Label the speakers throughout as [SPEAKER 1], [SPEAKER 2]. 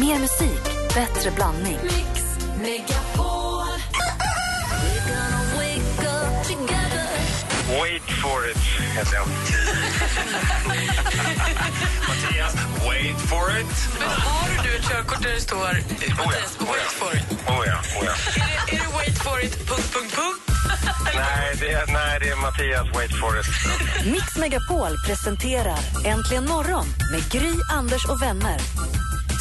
[SPEAKER 1] Mer musik, bättre blandning.
[SPEAKER 2] Mix Megapol.
[SPEAKER 3] Wait for it, heter jag. Mattias, wait for it.
[SPEAKER 4] Men har du ett körkort där det står eh, Mattias,
[SPEAKER 3] oh ja.
[SPEAKER 4] wait for it?
[SPEAKER 3] Oh ja, oh ja.
[SPEAKER 4] Är det, är det wait for it, punkt, punkt, punkt?
[SPEAKER 3] Nej, det är, nej, det är Mattias, wait for it.
[SPEAKER 1] Mix Megapol presenterar Äntligen morgon med Gry, Anders och vänner.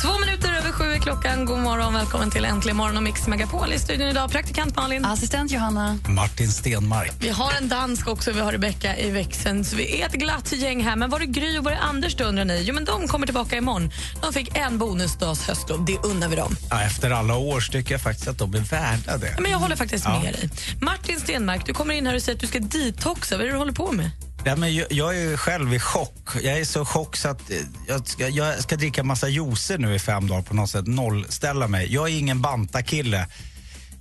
[SPEAKER 4] Två minuter över sju är klockan. God morgon, välkommen till Äntligen morgon och Mix Megapol. I studion idag praktikant Malin.
[SPEAKER 5] Assistent Johanna.
[SPEAKER 6] Martin Stenmark.
[SPEAKER 4] Vi har en dansk också, vi har Rebecka i växeln. Så vi är ett glatt gäng här. Men var det Gry och var det Anders då undrar ni? Jo, men de kommer tillbaka imorgon. De fick en bonusdags höstlov. Det unnar vi dem.
[SPEAKER 6] Ja, efter alla år tycker jag faktiskt att de är värda det.
[SPEAKER 4] Men jag håller faktiskt
[SPEAKER 6] Ja.
[SPEAKER 4] med dig. Martin Stenmark, du kommer in här och säger att du ska detoxa. Vad är det du håller på med?
[SPEAKER 6] Ja, men jag, jag är ju själv i chock. Jag är så chock så att eh, jag ska, jag ska dricka massa juicer nu i fem dagar på något sätt. Nollställa mig. Jag är ingen bantakille.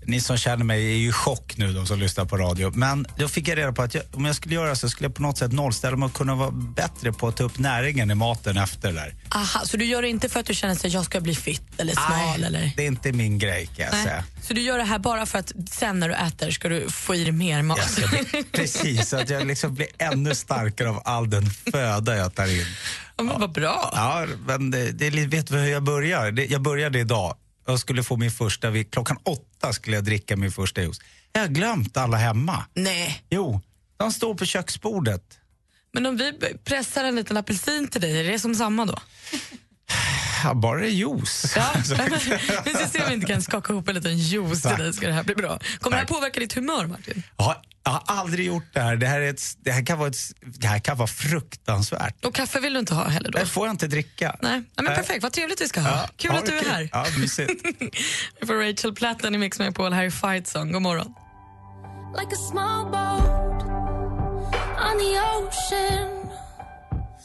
[SPEAKER 6] Ni som känner mig är ju i chock nu, de som lyssnar på radio. Men då fick jag reda på att jag, om jag skulle göra så skulle jag på något sätt nollställa mig och kunna vara bättre på att ta upp näringen i maten efter det där.
[SPEAKER 4] Aha, så du gör det inte för att du känner att jag ska bli fit eller smal? eller?
[SPEAKER 6] det är inte min grej kan jag
[SPEAKER 4] Nej.
[SPEAKER 6] säga.
[SPEAKER 4] Så du gör det här bara för att sen när du äter ska du få i dig mer mat?
[SPEAKER 6] Bli, precis, så att jag liksom blir ännu starkare av all den föda jag tar in.
[SPEAKER 4] Ja, men vad bra.
[SPEAKER 6] Ja, men det, det, vet du hur jag börjar? Det, jag började idag. Jag skulle få min första, vid, klockan åtta skulle jag dricka min första juice. Jag har glömt alla hemma.
[SPEAKER 4] Nej,
[SPEAKER 6] Jo, de står på köksbordet.
[SPEAKER 4] men om vi pressar en liten apelsin till dig, är det som samma då?
[SPEAKER 6] Ja, bara det är juice.
[SPEAKER 4] Ja, vi ska se om vi inte kan skaka ihop en liten juice till
[SPEAKER 6] Tack.
[SPEAKER 4] dig. Ska det här bli bra. Kommer det här
[SPEAKER 6] Tack.
[SPEAKER 4] påverka ditt humör, Martin?
[SPEAKER 6] Jag har, jag har aldrig gjort det här. Det här, är ett, det här, kan, vara ett, det här kan vara fruktansvärt.
[SPEAKER 4] Och kaffe vill du inte ha heller då?
[SPEAKER 6] Det får jag inte dricka.
[SPEAKER 4] Nej, Nej men
[SPEAKER 6] Nej.
[SPEAKER 4] perfekt. Vad trevligt vi ska ha.
[SPEAKER 6] Ja,
[SPEAKER 4] Kul
[SPEAKER 6] ja,
[SPEAKER 4] att du är
[SPEAKER 6] kul.
[SPEAKER 4] här.
[SPEAKER 6] Ja, mysigt.
[SPEAKER 4] Vi får Rachel Platten i Mix med Paul här i Fight Song. God morgon.
[SPEAKER 2] Like a small boat on the ocean.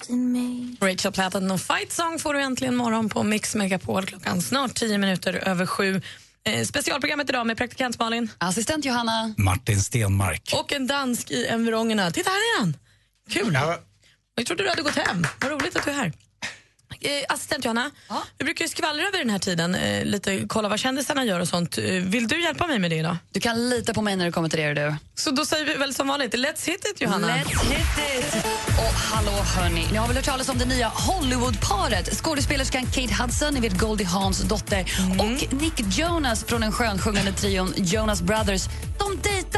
[SPEAKER 2] In me.
[SPEAKER 4] Rachel Platten och Fight Song får du äntligen morgon på Mix Megapol klockan snart tio minuter över sju. Eh, specialprogrammet idag med praktikant Malin
[SPEAKER 5] Assistent Johanna.
[SPEAKER 6] Martin Stenmark.
[SPEAKER 4] och en dansk i environgerna. Titta, här är han! Kul!
[SPEAKER 6] Ja,
[SPEAKER 4] Jag trodde du hade gått hem. Vad roligt att du är här. Eh, assistent Johanna,
[SPEAKER 5] Ja.
[SPEAKER 4] vi brukar ju skvallra över den här tiden, eh, lite kolla vad kändisarna gör och sånt. Eh, vill du hjälpa mig med det idag?
[SPEAKER 5] Du kan lita på mig när det kommer till det du.
[SPEAKER 4] Så då säger vi väl som vanligt, let's hit it Johanna.
[SPEAKER 5] Let's hit it! Och hallå hörni, ni har väl hört talas om det nya Hollywoodparet? Skådespelerskan Kate Hudson, ni vet Goldie Hawns dotter, och Nick Jonas från den skönsjungande trion Jonas Brothers.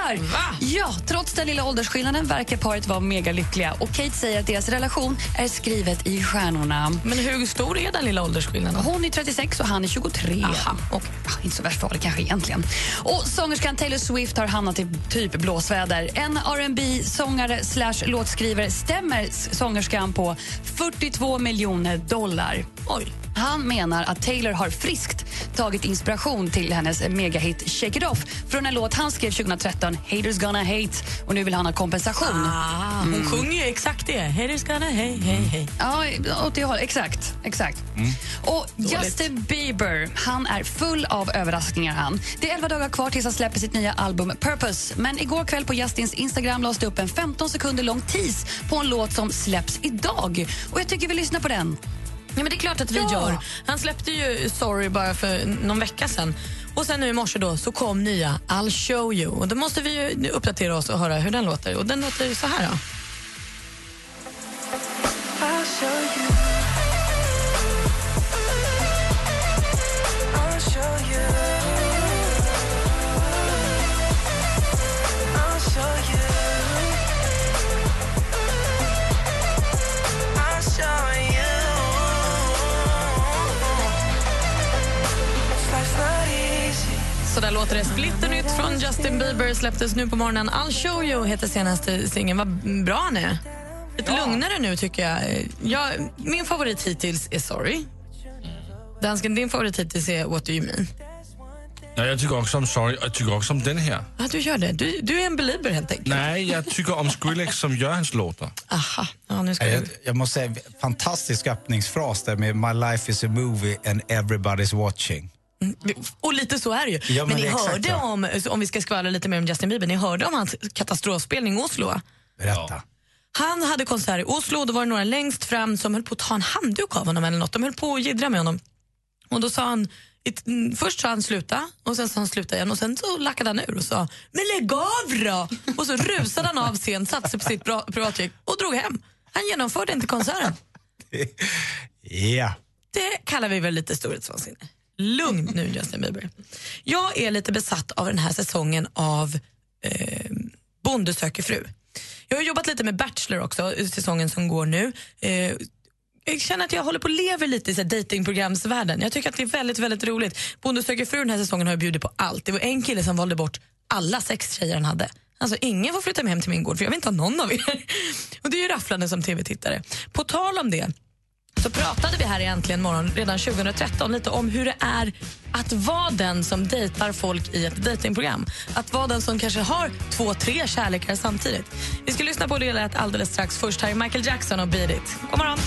[SPEAKER 5] Dejtar!
[SPEAKER 4] Va?
[SPEAKER 5] Ja, trots den lilla åldersskillnaden verkar paret vara mega lyckliga. Och Kate säger att deras relation är skrivet i stjärnorna.
[SPEAKER 4] Men hur stor är den lilla åldersskillnaden?
[SPEAKER 5] Hon är 36 och han är 23.
[SPEAKER 4] Aha.
[SPEAKER 5] Och, inte så värst farligt kanske egentligen. Och sångerskan Taylor Swift har hamnat i typ blåsväder. En R&B sångare slash låtskrivare stämmer sångerskan på 42 miljoner dollar.
[SPEAKER 4] Oj.
[SPEAKER 5] Han menar att Taylor har friskt tagit inspiration till hennes megahit Shake It Off från en låt han skrev 2013, Haters Gonna Hate. Och nu vill han ha kompensation.
[SPEAKER 4] Ah, hon sjunger ju exakt det. Haters gonna hey, hey, hey.
[SPEAKER 5] Ja, åt det hållet. Exakt. exakt. Och Justin Bieber han är full av överraskningar. han. Det är 11 dagar kvar tills han släpper sitt nya album Purpose. Men igår kväll på Justins Instagram lades det upp en 15 sekunder lång tease på en låt som släpps idag. Och Jag tycker vi lyssnar på den.
[SPEAKER 4] Ja, men det är klart att vi
[SPEAKER 5] Ja.
[SPEAKER 4] gör. Han släppte ju Sorry bara för någon vecka sedan. Och sen nu i morse då så kom nya I'll show you. Och då måste vi ju uppdatera oss och höra hur den låter. Och den låter så här då. Bieber släpptes nu på morgonen. I'll show you heter senaste singeln. Vad bra han är. Lite lugnare nu tycker jag. jag. Min favorit hittills är Sorry. Dansken, din favorit hittills är What do you mean?
[SPEAKER 7] Ja, jag tycker också om Sorry och jag tycker också om den här.
[SPEAKER 4] Ja, du gör det. Du, du är en belieber helt enkelt.
[SPEAKER 7] Nej, jag tycker om Skrillex som gör hans låtar.
[SPEAKER 4] Aha. Ja, nu ska
[SPEAKER 6] Jag,
[SPEAKER 4] du...
[SPEAKER 6] jag måste säga, fantastisk öppningsfras där med My life is a movie and everybody's watching.
[SPEAKER 4] Och lite så är det ju.
[SPEAKER 6] Ja, men
[SPEAKER 4] men ni hörde
[SPEAKER 6] så.
[SPEAKER 4] om, om vi ska skvallra lite mer om Justin Bieber, ni hörde om hans katastrofspelning i Oslo?
[SPEAKER 6] Berätta.
[SPEAKER 4] Han hade konsert i Oslo och då var det några längst fram som höll på att ta en handduk av honom eller något. De höll på att jiddra med honom. Och då sa han, först sa han sluta och sen sa han sluta igen och sen så lackade han ur och sa men lägg av då! Och så rusade han av scen, satte sig på sitt privatjet och drog hem. Han genomförde inte konserten.
[SPEAKER 6] Ja.
[SPEAKER 4] Det kallar vi väl lite storhetsvansinne. Lugn nu Justin Bieber. Jag är lite besatt av den här säsongen av eh, Bonde söker fru. Jag har jobbat lite med Bachelor också, säsongen som går nu. Eh, jag känner att jag håller på att leva lite i så datingprogramsvärlden. Jag tycker att det är väldigt, väldigt roligt. Bonde söker fru den här säsongen har jag bjudit på allt. Det var en kille som valde bort alla sex tjejer han hade. Alltså ingen får flytta med hem till min gård för jag vill inte ha någon av er. Och det är ju rafflande som tv-tittare. På tal om det så pratade vi här i Äntligen morgon redan 2013 lite om hur det är att vara den som dejtar folk i ett datingprogram. Att vara den som kanske har två, tre kärlekar samtidigt. Vi ska lyssna på det lät alldeles strax. Först här är Michael Jackson och Beat It. God morgon.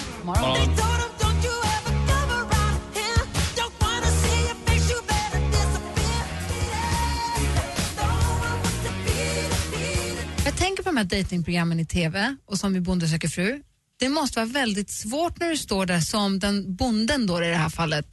[SPEAKER 8] Jag tänker på de här datingprogrammen i tv och som i Bonde söker fru. Det måste vara väldigt svårt när du står där som den bonden då i det här fallet.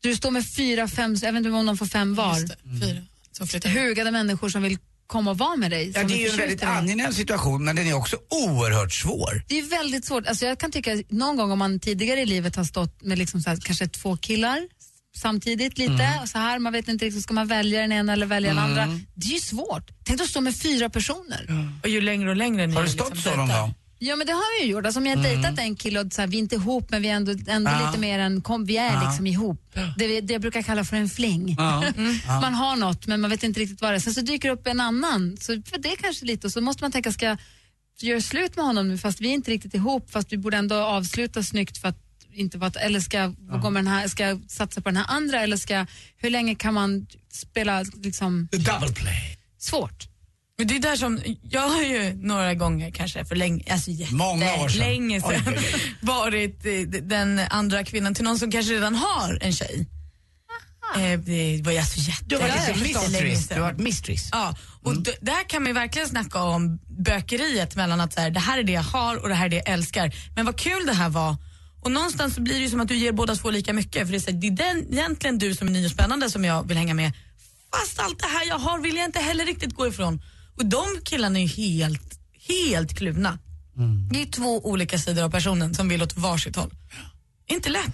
[SPEAKER 8] Du står med fyra, fem, jag vet inte om de får fem var,
[SPEAKER 4] Fyra som flyttar hem.
[SPEAKER 8] hugade människor som vill komma och vara med dig.
[SPEAKER 9] Ja, det är ju en väldigt angenäm situation men den är också oerhört svår.
[SPEAKER 8] Det är väldigt svårt. Alltså jag kan tycka någon gång om man tidigare i livet har stått med liksom så här, kanske två killar samtidigt lite
[SPEAKER 9] Mm.
[SPEAKER 8] och så här, man vet inte riktigt, ska man välja den ena eller välja den andra? Det är ju svårt. Tänk att stå med fyra personer.
[SPEAKER 4] Och ju längre och längre ni
[SPEAKER 9] Har du
[SPEAKER 4] liksom
[SPEAKER 9] stått så någon gång?
[SPEAKER 8] Ja men det har jag ju gjort. Alltså, om jag har dejtat en kille och så här, vi är inte ihop men vi är ändå, ändå
[SPEAKER 9] Ja.
[SPEAKER 8] lite mer än, kom, vi är
[SPEAKER 9] Ja.
[SPEAKER 8] liksom ihop. Det, vi- det jag brukar kalla för en fling.
[SPEAKER 9] Ja.
[SPEAKER 8] Man har något men man vet inte riktigt vad det är. Sen så dyker det upp en annan, så för det kanske lite och så måste man tänka, ska jag göra slut med honom nu fast vi är inte riktigt ihop fast vi borde ändå avsluta snyggt för att inte vara, eller ska jag gå med den här, ska jag satsa på den här andra eller ska, hur länge kan man spela liksom,
[SPEAKER 9] Double play.
[SPEAKER 8] svårt?
[SPEAKER 4] Men det är där som, jag har ju några gånger kanske för länge, alltså jätte,
[SPEAKER 9] Många år sedan.
[SPEAKER 4] länge sedan
[SPEAKER 9] Oj, oj, oj.
[SPEAKER 4] varit eh, den andra kvinnan till någon som kanske redan har en tjej. Eh, det var alltså jätte,
[SPEAKER 9] Du har varit
[SPEAKER 4] jätte-
[SPEAKER 9] lite
[SPEAKER 4] jättelänge
[SPEAKER 9] mistress.
[SPEAKER 4] sedan.
[SPEAKER 9] Du har varit mistress.
[SPEAKER 4] Ja, och d- där kan man ju verkligen snacka om bökeriet mellan att så här, det här är det jag har och det här är det jag älskar. Men vad kul det här var. Och någonstans så blir det ju som att du ger båda två lika mycket. För det är, så här, det är den, egentligen du som är ny och spännande som jag vill hänga med. Fast allt det här jag har vill jag inte heller riktigt gå ifrån. Och de killarna är ju helt, helt kluvna. Det är två olika sidor av personen som vill åt varsitt håll. Inte lätt.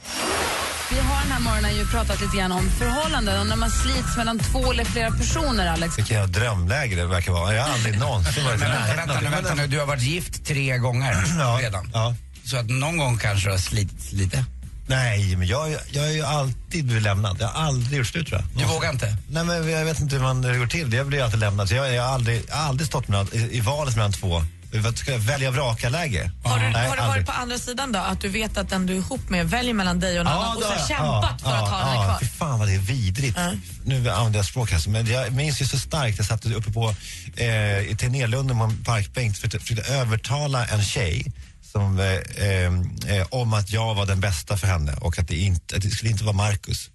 [SPEAKER 8] Vi har den här morgonen ju pratat lite grann om förhållanden och när man slits mellan två eller flera personer, Alex.
[SPEAKER 10] Vilket jävla drömläge det verkar vara. Jag har aldrig någonsin varit i
[SPEAKER 9] vänta,
[SPEAKER 10] närheten
[SPEAKER 9] vänta vänta nu. Du har varit gift tre gånger
[SPEAKER 10] Ja,
[SPEAKER 9] redan.
[SPEAKER 10] ja.
[SPEAKER 9] Så att någon gång kanske du har slitit lite.
[SPEAKER 10] Nej, men jag, jag har ju alltid blivit lämnad. Jag har aldrig gjort slut tror jag.
[SPEAKER 9] Du vågar inte?
[SPEAKER 10] Nej, men jag vet inte hur man det går till. Jag blir alltid lämnad. Så jag, jag, har aldrig, jag har aldrig stått mellan, i, i valet mellan två. Vad Ska jag välja vraka-läge?
[SPEAKER 4] Har du,
[SPEAKER 10] Nej,
[SPEAKER 4] har du
[SPEAKER 10] aldrig.
[SPEAKER 4] varit på andra sidan då? Att du vet att den du är ihop med väljer mellan dig och en annan och så har kämpat för att ha den här kvar?
[SPEAKER 10] Fy fan vad det är vidrigt. Nu använder jag språk här, men jag minns ju så starkt. Jag satt uppe på eh, i Tegnérlunden på en parkbänk och försökte, försökte övertala en tjej som, eh, eh, om att jag var den bästa för henne och att det, inte, att det skulle inte vara Marcus.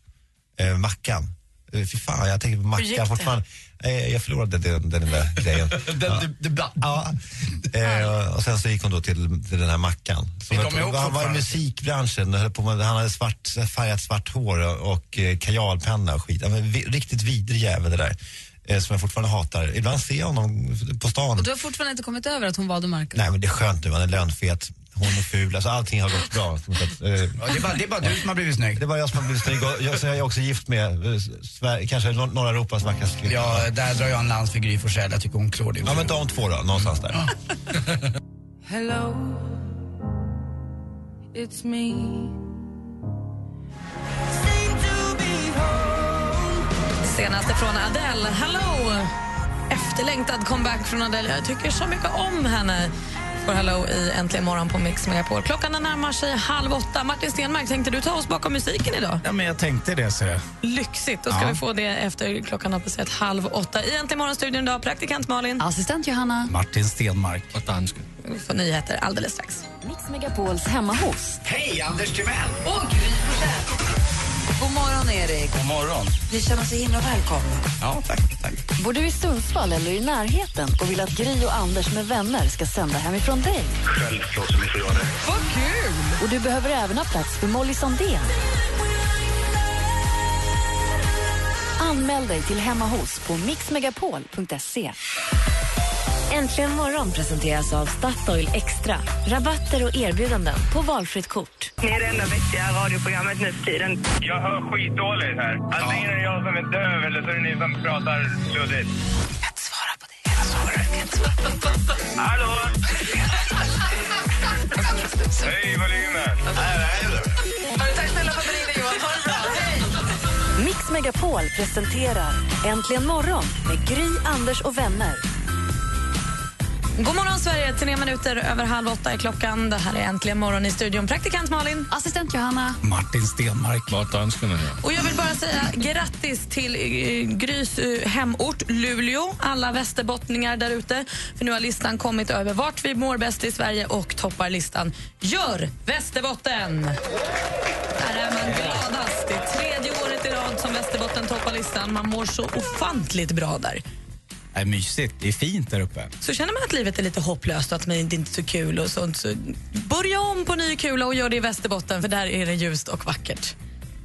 [SPEAKER 10] Eh, Mackan. Eh, fy fan, jag tänker på? Mackan fortfarande. Eh, jag förlorade den, den där grejen. ja. ja. Eh, och sen så gick hon då till, till den här Mackan. Som var- han var i musikbranschen, höll på med, han hade svart, färgat svart hår och, och eh, kajalpenna och skit. Ja, riktigt vidrig jävel det där. Eh, som jag fortfarande hatar. Ibland ser jag honom på stan.
[SPEAKER 8] Och du har fortfarande inte kommit över att hon valde Marcus?
[SPEAKER 10] Nej men det är skönt nu, han är lönfet, hon är ful, alltså allting har gått bra. Så att, eh,
[SPEAKER 9] Ja, det, är bara, det är bara du som har blivit snygg.
[SPEAKER 10] det är bara jag som har blivit snygg och jag, så är jag också gift med eh, Sverige, kanske nor- norra Europas vackraste kvinna.
[SPEAKER 9] Ja, där drar jag en lans för Gry Forssell. Jag tycker hon klår det.
[SPEAKER 10] Ja men de två då, någonstans där.
[SPEAKER 2] Hello, it's me.
[SPEAKER 4] Senaste från Adele. Hello! Efterlängtad comeback från Adele. Jag tycker så mycket om henne. Får Hello i Äntligen morgon på Mix Megapol. Klockan närmar sig halv åtta. Martin Stenmark, tänkte du ta oss bakom musiken idag?
[SPEAKER 6] Ja, men jag tänkte det. Så.
[SPEAKER 4] Lyxigt. Då ska vi få det efter klockan har passerat halv åtta. I Äntligen morgon-studion idag, praktikant Malin.
[SPEAKER 8] Assistent Johanna.
[SPEAKER 6] Martin Stenmark.
[SPEAKER 7] Och danska.
[SPEAKER 4] Vi får nyheter alldeles strax.
[SPEAKER 1] Mix Megapols hemma hos.
[SPEAKER 9] Hej, Anders Timell!
[SPEAKER 11] God morgon, Erik.
[SPEAKER 9] God morgon.
[SPEAKER 11] Vi känner sig himla välkomna.
[SPEAKER 9] Ja, tack. tack.
[SPEAKER 1] Bor du i Sundsvall eller i närheten och vill att Gry och Anders med vänner ska sända hemifrån dig?
[SPEAKER 3] Självklart som vi får göra det.
[SPEAKER 4] Vad kul!
[SPEAKER 1] Och du behöver även ha plats för Molly Sandén. Anmäl dig till Hemma hos på mixmegapol.se. Äntligen morgon presenteras av Statoil Extra. Rabatter och erbjudanden på valfritt kort.
[SPEAKER 12] Ni är det enda vettiga radioprogrammet nu för tiden.
[SPEAKER 3] Jag hör skitdåligt här. Antingen är det jag som är döv eller så är det ni som pratar luddigt. Hallå? Hej volymen!
[SPEAKER 4] Tack snälla för att du ringde, Johan. Ha det bra. Hej!
[SPEAKER 1] Mix Megapol presenterar Äntligen morgon med Gry, Anders och vänner.
[SPEAKER 4] God morgon, Sverige. Tre minuter över halv åtta är klockan. Det här är Äntligen morgon i studion. Praktikant Malin.
[SPEAKER 5] Assistent Johanna.
[SPEAKER 6] Martin Stenmark.
[SPEAKER 4] Och jag vill bara säga grattis till eh, Grys eh, hemort Luleå, alla västerbottningar där ute. För nu har listan kommit över vart vi mår bäst i Sverige och toppar listan. Gör Västerbotten! Där är man gladast. Det är tredje året i rad som Västerbotten toppar listan. Man mår så ofantligt bra där.
[SPEAKER 6] Är mysigt. Det är fint där uppe.
[SPEAKER 4] Så känner man att livet är lite hopplöst och att det inte är så kul och sånt så börja om på ny kula och gör det i Västerbotten för där är det ljust och vackert.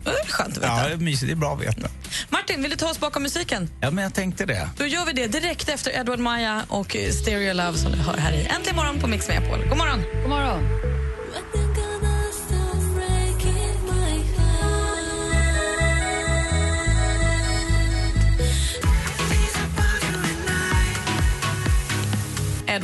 [SPEAKER 4] Det är skönt att veta.
[SPEAKER 6] Ja, det är mysigt. Det är bra att veta.
[SPEAKER 4] Martin, vill du ta oss bakom musiken?
[SPEAKER 6] Ja, men jag tänkte det.
[SPEAKER 4] Då gör vi det direkt efter Edward Maja och Stereo Love som du hör här i Äntligen morgon på Mix Megapol. God morgon!
[SPEAKER 5] God morgon.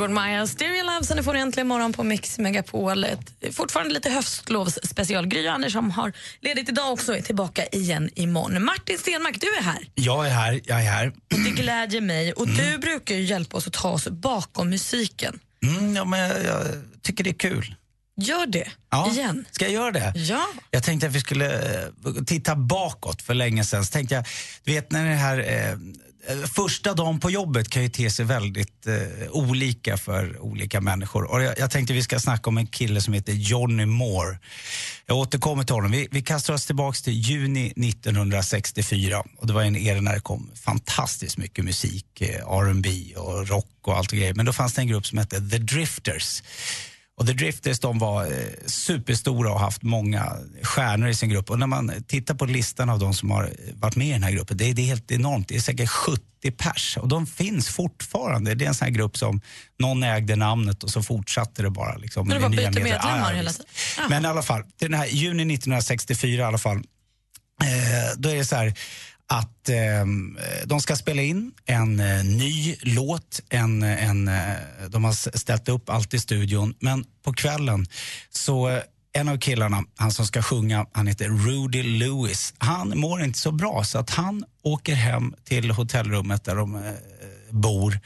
[SPEAKER 4] Edward Maja, Stereo Love, så nu får äntligen morgon på Mix Megapol. Fortfarande lite höstlovsspecial. Gry och Anders som har ledigt idag också är tillbaka igen imorgon. Martin Stenmark, du är här.
[SPEAKER 6] Jag är här. Jag är här.
[SPEAKER 4] Och det glädjer mig. Och Du brukar ju hjälpa oss att ta oss bakom musiken.
[SPEAKER 6] Mm, ja, men jag, jag tycker det är kul.
[SPEAKER 4] Gör det
[SPEAKER 6] Ja.
[SPEAKER 4] igen.
[SPEAKER 6] Ska jag göra det?
[SPEAKER 4] Ja.
[SPEAKER 6] Jag tänkte att vi skulle eh, titta bakåt för länge sedan. Så tänkte jag, du vet när det här eh, Eh, första dagen på jobbet kan ju te sig väldigt eh, olika för olika människor. Och jag, jag tänkte vi ska snacka om en kille som heter Johnny Moore. Jag återkommer till honom. Vi, vi kastar oss tillbaka till juni 1964 och det var en era när det kom fantastiskt mycket musik, eh, R&B och rock och allt och grejer. Men då fanns det en grupp som hette The Drifters. Och The Drifters de var eh, superstora och haft många stjärnor i sin grupp. Och när man tittar på listan av de som har varit med i den här gruppen, det är, det är helt enormt. Det är säkert 70 pers och de finns fortfarande. Det är en sån här grupp som någon ägde namnet och så fortsatte det bara. Liksom,
[SPEAKER 4] Men det bara byter
[SPEAKER 6] medlemmar. Ja,
[SPEAKER 4] hela tiden?
[SPEAKER 6] Men i alla fall, till den här juni 1964 i alla fall, eh, då är det så här att eh, de ska spela in en eh, ny låt. En, en, eh, de har ställt upp allt i studion, men på kvällen så eh, en av killarna, han som ska sjunga, han heter Rudy Lewis. Han mår inte så bra så att han åker hem till hotellrummet där de eh, bor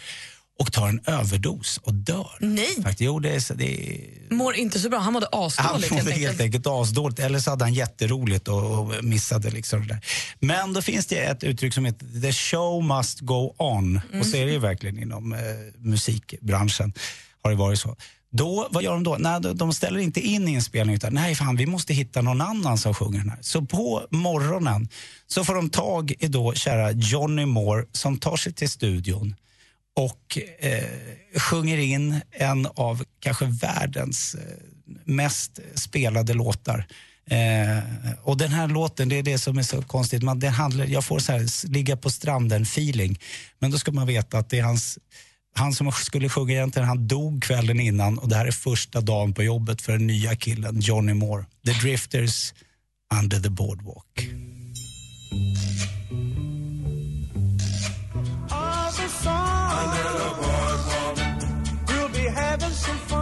[SPEAKER 6] och tar en överdos och dör.
[SPEAKER 4] Nej!
[SPEAKER 6] Faktiskt, jo, det är, det är
[SPEAKER 4] Mår inte så bra. Han mådde
[SPEAKER 6] han
[SPEAKER 4] asdåligt
[SPEAKER 6] mådde
[SPEAKER 4] helt enkelt.
[SPEAKER 6] enkelt asdåligt, eller så hade han jätteroligt och, och missade liksom det där. Men då finns det ett uttryck som heter the show must go on. Och så är det ju verkligen inom eh, musikbranschen. Har det varit så. Då, vad gör de då? Nej, de- de ställer inte in inspelningen utan nej fan vi måste hitta någon annan som sjunger den här. Så på morgonen så får de tag i då kära Johnny Moore som tar sig till studion och eh, sjunger in en av kanske världens eh, mest spelade låtar. Eh, och den här låten, det är det som är så konstigt. Man, det handlar, jag får så här, ligga på stranden-feeling. Men då ska man veta att det är hans, han som skulle sjunga egentligen, han dog kvällen innan och det här är första dagen på jobbet för den nya killen Johnny Moore. The Drifters, Under the Boardwalk.
[SPEAKER 13] Having some fun.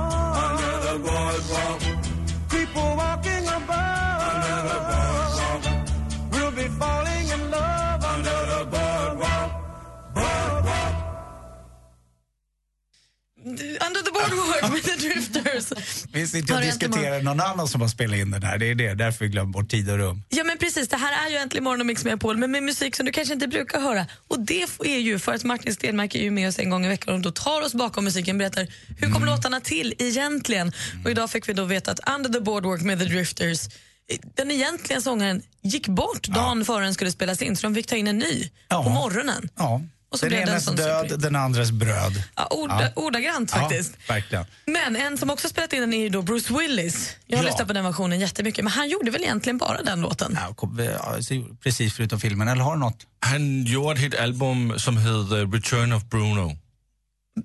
[SPEAKER 4] Drifters.
[SPEAKER 6] Vi sitter och diskuterar någon annan som har spelat in den här. Det är det, därför vi glömmer bort tid och rum.
[SPEAKER 4] Ja men precis, det här är ju Äntligen morgon och Mix Megapol men med musik som du kanske inte brukar höra. Och det är ju för att Martin Stenmark är ju med oss en gång i veckan och då tar oss bakom musiken och berättar hur kom låtarna till egentligen. Och idag fick vi då veta att Under the Boardwalk med The Drifters eh, den egentligen sångaren gick bort dagen före den skulle spelas in så de fick ta in en ny på morgonen.
[SPEAKER 6] Ja.
[SPEAKER 4] Och så
[SPEAKER 6] Den
[SPEAKER 4] blev
[SPEAKER 6] enes
[SPEAKER 4] sån
[SPEAKER 6] död,
[SPEAKER 4] superhit.
[SPEAKER 6] den andres bröd.
[SPEAKER 4] Ja, orda, Ordagrant faktiskt.
[SPEAKER 6] Ja, verkligen.
[SPEAKER 4] Men en som också spelat in den är ju då Bruce Willis. Jag har
[SPEAKER 6] Ja.
[SPEAKER 4] lyssnat på den versionen jättemycket, men han gjorde väl egentligen bara den låten?
[SPEAKER 6] Ja, kom- ja, så- precis förutom filmen. Eller har du något?
[SPEAKER 7] Han gjorde ett album som heter Return of Bruno.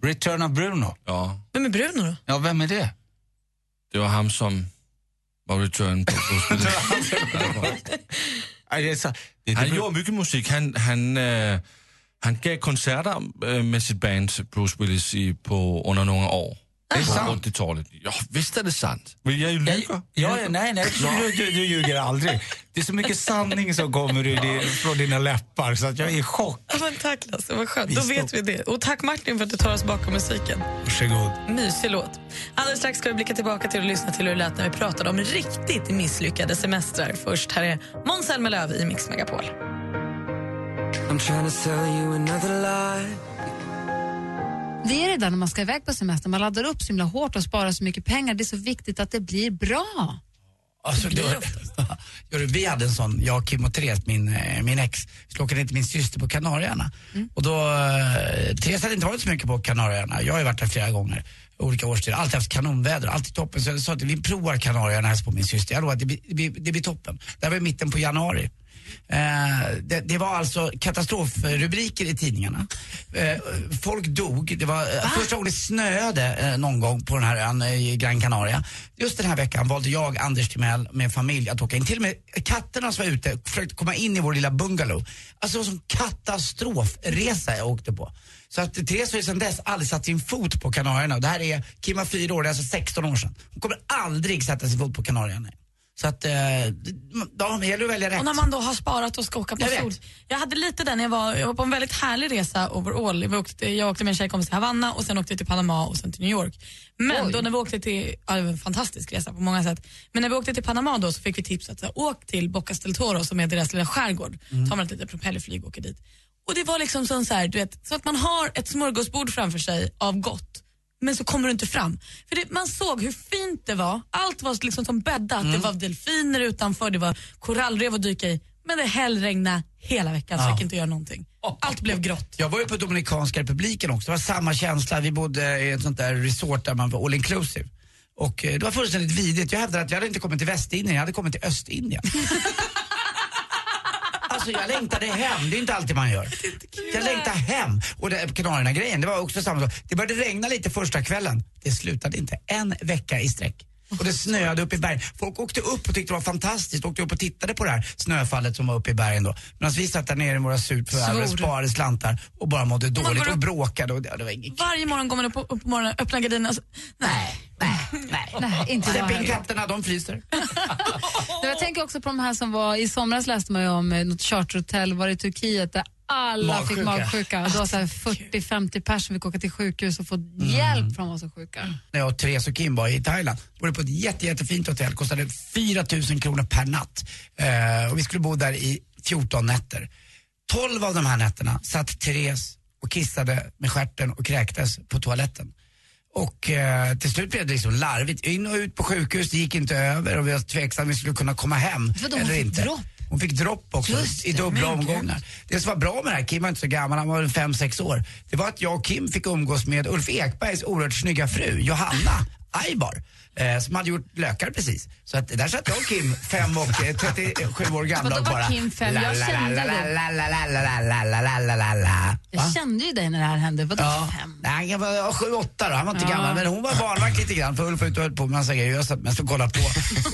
[SPEAKER 6] Return of Bruno?
[SPEAKER 7] Ja,
[SPEAKER 4] Vem är Bruno då?
[SPEAKER 6] Ja, vem är det?
[SPEAKER 7] det var han som var Return på Bruce Willis. Han gjorde mycket musik. Han, han, øh, han gav konserter øh, med sitt band Bruce Willis i, på, under några år.
[SPEAKER 6] Det är
[SPEAKER 7] på
[SPEAKER 6] sant.
[SPEAKER 7] 80-talet. Ja, visst är det sant. Vill jag ju ljuga?
[SPEAKER 6] Ja, ja, nej, nej, du, du, du ljuger aldrig. Det är så mycket sanning som kommer ur din, från dina läppar så att jag är i chock.
[SPEAKER 4] Ja, men tack Lasse, vad skönt. Då vet vi det. Och tack Martin för att du tar oss bakom musiken.
[SPEAKER 6] Varsågod.
[SPEAKER 4] Mysig låt. Alldeles strax ska vi blicka tillbaka till och lyssna till hur det lät när vi pratade om riktigt misslyckade semestrar. Först här är Måns Zelmerlöw i Mix Megapol.
[SPEAKER 2] I'm trying to sell you another lie.
[SPEAKER 8] Det är det där när man ska iväg på semester. Man laddar upp så himla hårt och sparar så mycket pengar. Det är så viktigt att det blir bra.
[SPEAKER 9] Alltså, då, Gör du, vi hade en sån, jag, Kim och Therese, min, eh, min ex, vi skulle åka ner till min syster på Kanarieöarna. Och då, eh, Therese hade inte varit så mycket på Kanarieöarna. Jag har ju varit där flera gånger, olika årstider. Alltid haft kanonväder, alltid toppen. Så jag sa att vi provar Kanarieöarna här på min syster. Jag lovar att det blir, det, blir, det blir toppen. Det här var i mitten på januari. Eh, det, det var alltså katastrofrubriker i tidningarna. Eh, folk dog. Det var eh, första gången det snöade eh, någon gång på den här ön eh, i Gran Canaria. Just den här veckan valde jag, Anders Timell, med familj att åka in. Till och med katterna som var ute försökte komma in i vår lilla bungalow. Alltså det var en katastrofresa jag åkte på. Så att Therese har ju sedan dess aldrig satt sin fot på Kanarierna. Det här är, Kim var fyra år, det är alltså 16 år sedan. Hon kommer aldrig sätta sin fot på Kanarierna. Så att, eh, ja, det gäller att välja rätt.
[SPEAKER 4] Och när man då har sparat och ska åka på
[SPEAKER 9] Jag vet.
[SPEAKER 4] sol. Jag hade lite den, jag var, jag var på en väldigt härlig resa overall. Jag åkte, jag åkte med en tjejkompis till Havanna och sen åkte jag till Panama och sen till New York. Men
[SPEAKER 8] Oj.
[SPEAKER 4] då när vi åkte till, ja, det var en fantastisk resa på många sätt. Men när vi åkte till Panama då så fick vi tips att så, åk till Bocas del Toro som är deras lilla skärgård.
[SPEAKER 8] Mm.
[SPEAKER 4] Tar man ett litet propellerflyg och åker dit. Och det var liksom sån så här, du vet, så att man har ett smörgåsbord framför sig av gott. Men så kommer du inte fram. För det, man såg hur fint det var. Allt var liksom som bäddat.
[SPEAKER 8] Mm.
[SPEAKER 4] Det var delfiner utanför, det var korallrev att dyka i. Men det hällregnade hela veckan så
[SPEAKER 9] Ja.
[SPEAKER 4] jag fick inte göra någonting. Allt blev grått.
[SPEAKER 9] Jag var ju på Dominikanska republiken också. Det var samma känsla. Vi bodde i ett sånt där resort där man var all inclusive. Och eh, det var fullständigt vidrigt. Jag hävdar att jag hade inte kommit till Västindien, jag hade kommit till Östindien. Alltså jag längtade hem, det är inte alltid man gör. Jag längtade hem. Och Kanarierna-grejen, det var också samma sak. Det började regna lite första kvällen. Det slutade inte. En vecka i sträck. Och det snöade upp i bergen. Folk åkte upp och tyckte det var fantastiskt. Åkte upp och tittade på det här snöfallet som var uppe i bergen då. Medan vi satt där nere i våra supervärldar och
[SPEAKER 4] Svor.
[SPEAKER 9] sparade slantar och bara mådde dåligt och bråkade och det, det var inget
[SPEAKER 4] Varje morgon går man upp, upp på morgonen, öppnar gardinerna och så, nej.
[SPEAKER 8] Nej, inte
[SPEAKER 9] Släpp
[SPEAKER 8] jag
[SPEAKER 9] in
[SPEAKER 8] heller.
[SPEAKER 9] katterna, de fryser.
[SPEAKER 8] Jag tänker också på de här som var, i somras läste man ju om eh, något charterhotell var i Turkiet där alla fick
[SPEAKER 9] Magsjuka.
[SPEAKER 8] magsjuka. Det var så här 40-50 personer som fick åka till sjukhus och få hjälp för de var så sjuka.
[SPEAKER 9] När jag och Therese och Kim var i Thailand, bodde på ett jätte, jättefint hotell, kostade 4 000 kronor per natt. Eh, och vi skulle bo där i 14 nätter. 12 av de här nätterna satt Therese och kissade med stjärten och kräktes på toaletten. Och eh, till slut blev det liksom larvigt. In och ut på sjukhus, det gick inte över och vi var tveksamma om vi skulle kunna komma hem.
[SPEAKER 8] Vadå,
[SPEAKER 9] eller inte.
[SPEAKER 8] dropp?
[SPEAKER 9] Hon fick dropp också
[SPEAKER 8] Just
[SPEAKER 9] i
[SPEAKER 8] det,
[SPEAKER 9] dubbla
[SPEAKER 8] gud.
[SPEAKER 9] omgångar. Det som var bra med det här, Kim var inte så gammal, han var väl fem sex år. Det var att jag och Kim fick umgås med Ulf Ekbergs oerhört snygga fru, Johanna Aibar eh, som hade gjort lökar precis. Så att där satt jag och Kim, fem och eh, 37 år gamla och bara...
[SPEAKER 8] Vadå Kim fem? Jag kände det. Jag kände ju dig när det här hände. Vadå
[SPEAKER 9] ja.
[SPEAKER 8] fem?
[SPEAKER 9] Nej, jag var sju, åtta då. Han var inte
[SPEAKER 8] ja.
[SPEAKER 9] gammal. Men hon var barnvakt lite grann för Ulf var ute och höll på med massa grejer. Jag satt mest och kollade på.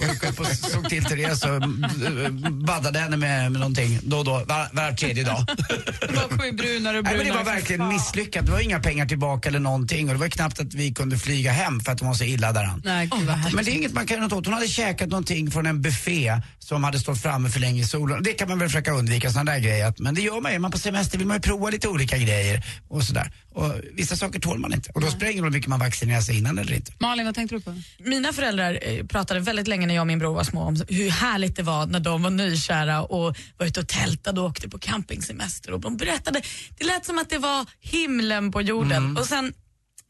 [SPEAKER 9] Och upp såg till Therese och baddade henne med, med någonting då och då, var, var tredje dag.
[SPEAKER 4] Det var brunare och brunare.
[SPEAKER 9] Nej, men det var verkligen misslyckat. Det var inga pengar tillbaka eller någonting. Och det var knappt att vi kunde flyga hem för att hon var så illa däran.
[SPEAKER 8] Nej, hemskt.
[SPEAKER 9] Men det är inget man kan göra något åt. Hon hade käkat någonting från en buffé som hade stått framme för länge i solen. Det kan man väl försöka undvika, sådana där grejer. Men det gör man ju. Man på semester vill man ju prova lite olika grejer och sådär. Och vissa saker tål man inte. Och då spelar det ingen roll mycket man vaccinerar sig innan eller inte.
[SPEAKER 8] Malin, vad tänkte du på?
[SPEAKER 4] Mina föräldrar eh, pratade väldigt länge när jag och min bror var små om hur härligt det var när de var nykära och var ute och tältade och åkte på campingsemester. Och de berättade, det lät som att det var himlen på jorden. Och sen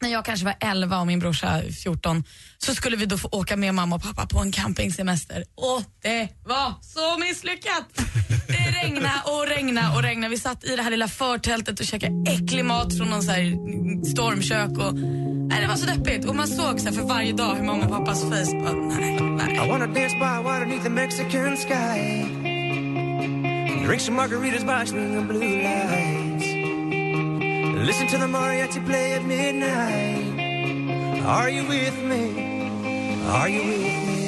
[SPEAKER 4] när jag kanske var 11 och min brorsa 14 så skulle vi då få åka med mamma och pappa på en campingsemester. Och det var så misslyckat! Det regnade och regnade och regnade. Vi satt i det här lilla förtältet och käkade äcklig mat från någon så här stormkök. Och, nej, det var så deppigt. Och man såg så här för varje dag hur mamma och pappas face bara, nej, nej.
[SPEAKER 2] I wanna dance by water beneath the Mexican sky. Drink some margaritas by swinging blue light Listen to the mariachi play at midnight. Are you with me? Are you with me?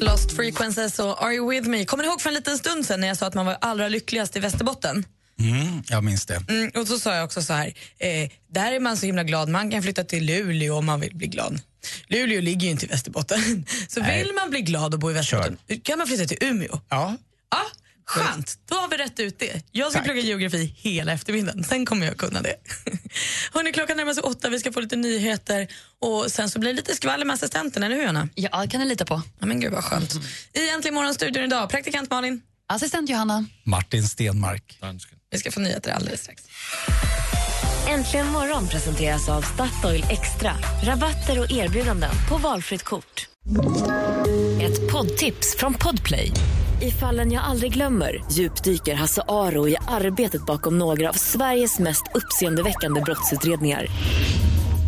[SPEAKER 4] Lost Frequencies och Are You With Me. Kommer ni ihåg för en liten stund sen när jag sa att man var allra lyckligast i Västerbotten?
[SPEAKER 6] Mm, jag minns det.
[SPEAKER 4] Mm, och så sa jag också så här, eh, där är man så himla glad, man kan flytta till Luleå om man vill bli glad. Luleå ligger ju inte i Västerbotten. Så
[SPEAKER 6] Nej.
[SPEAKER 4] vill man bli glad och bo i Västerbotten kan man flytta till Umeå.
[SPEAKER 6] Ja.
[SPEAKER 4] Ja, skönt. Då har vi rätt ut det. Jag ska
[SPEAKER 6] Tack.
[SPEAKER 4] plugga geografi hela eftermiddagen. Sen kommer jag kunna det. Hörrni, klockan närmar sig åtta. Vi ska få lite nyheter och sen så blir det lite skvaller med assistenten, eller hur Anna?
[SPEAKER 5] Ja, det kan ni lita på.
[SPEAKER 4] Ja, men gud vad skönt. I Äntligen morgon-studion idag, praktikant Malin.
[SPEAKER 5] Assistent Johanna.
[SPEAKER 6] Martin Stenmark.
[SPEAKER 4] Vi ska få nyheter alldeles strax.
[SPEAKER 1] Äntligen morgon presenteras av Statoil Extra. Rabatter och erbjudanden på valfritt kort. Ett poddtips från Podplay. I fallen jag aldrig glömmer djupdyker Hasse Aro i arbetet bakom några av Sveriges mest uppseendeväckande brottsutredningar.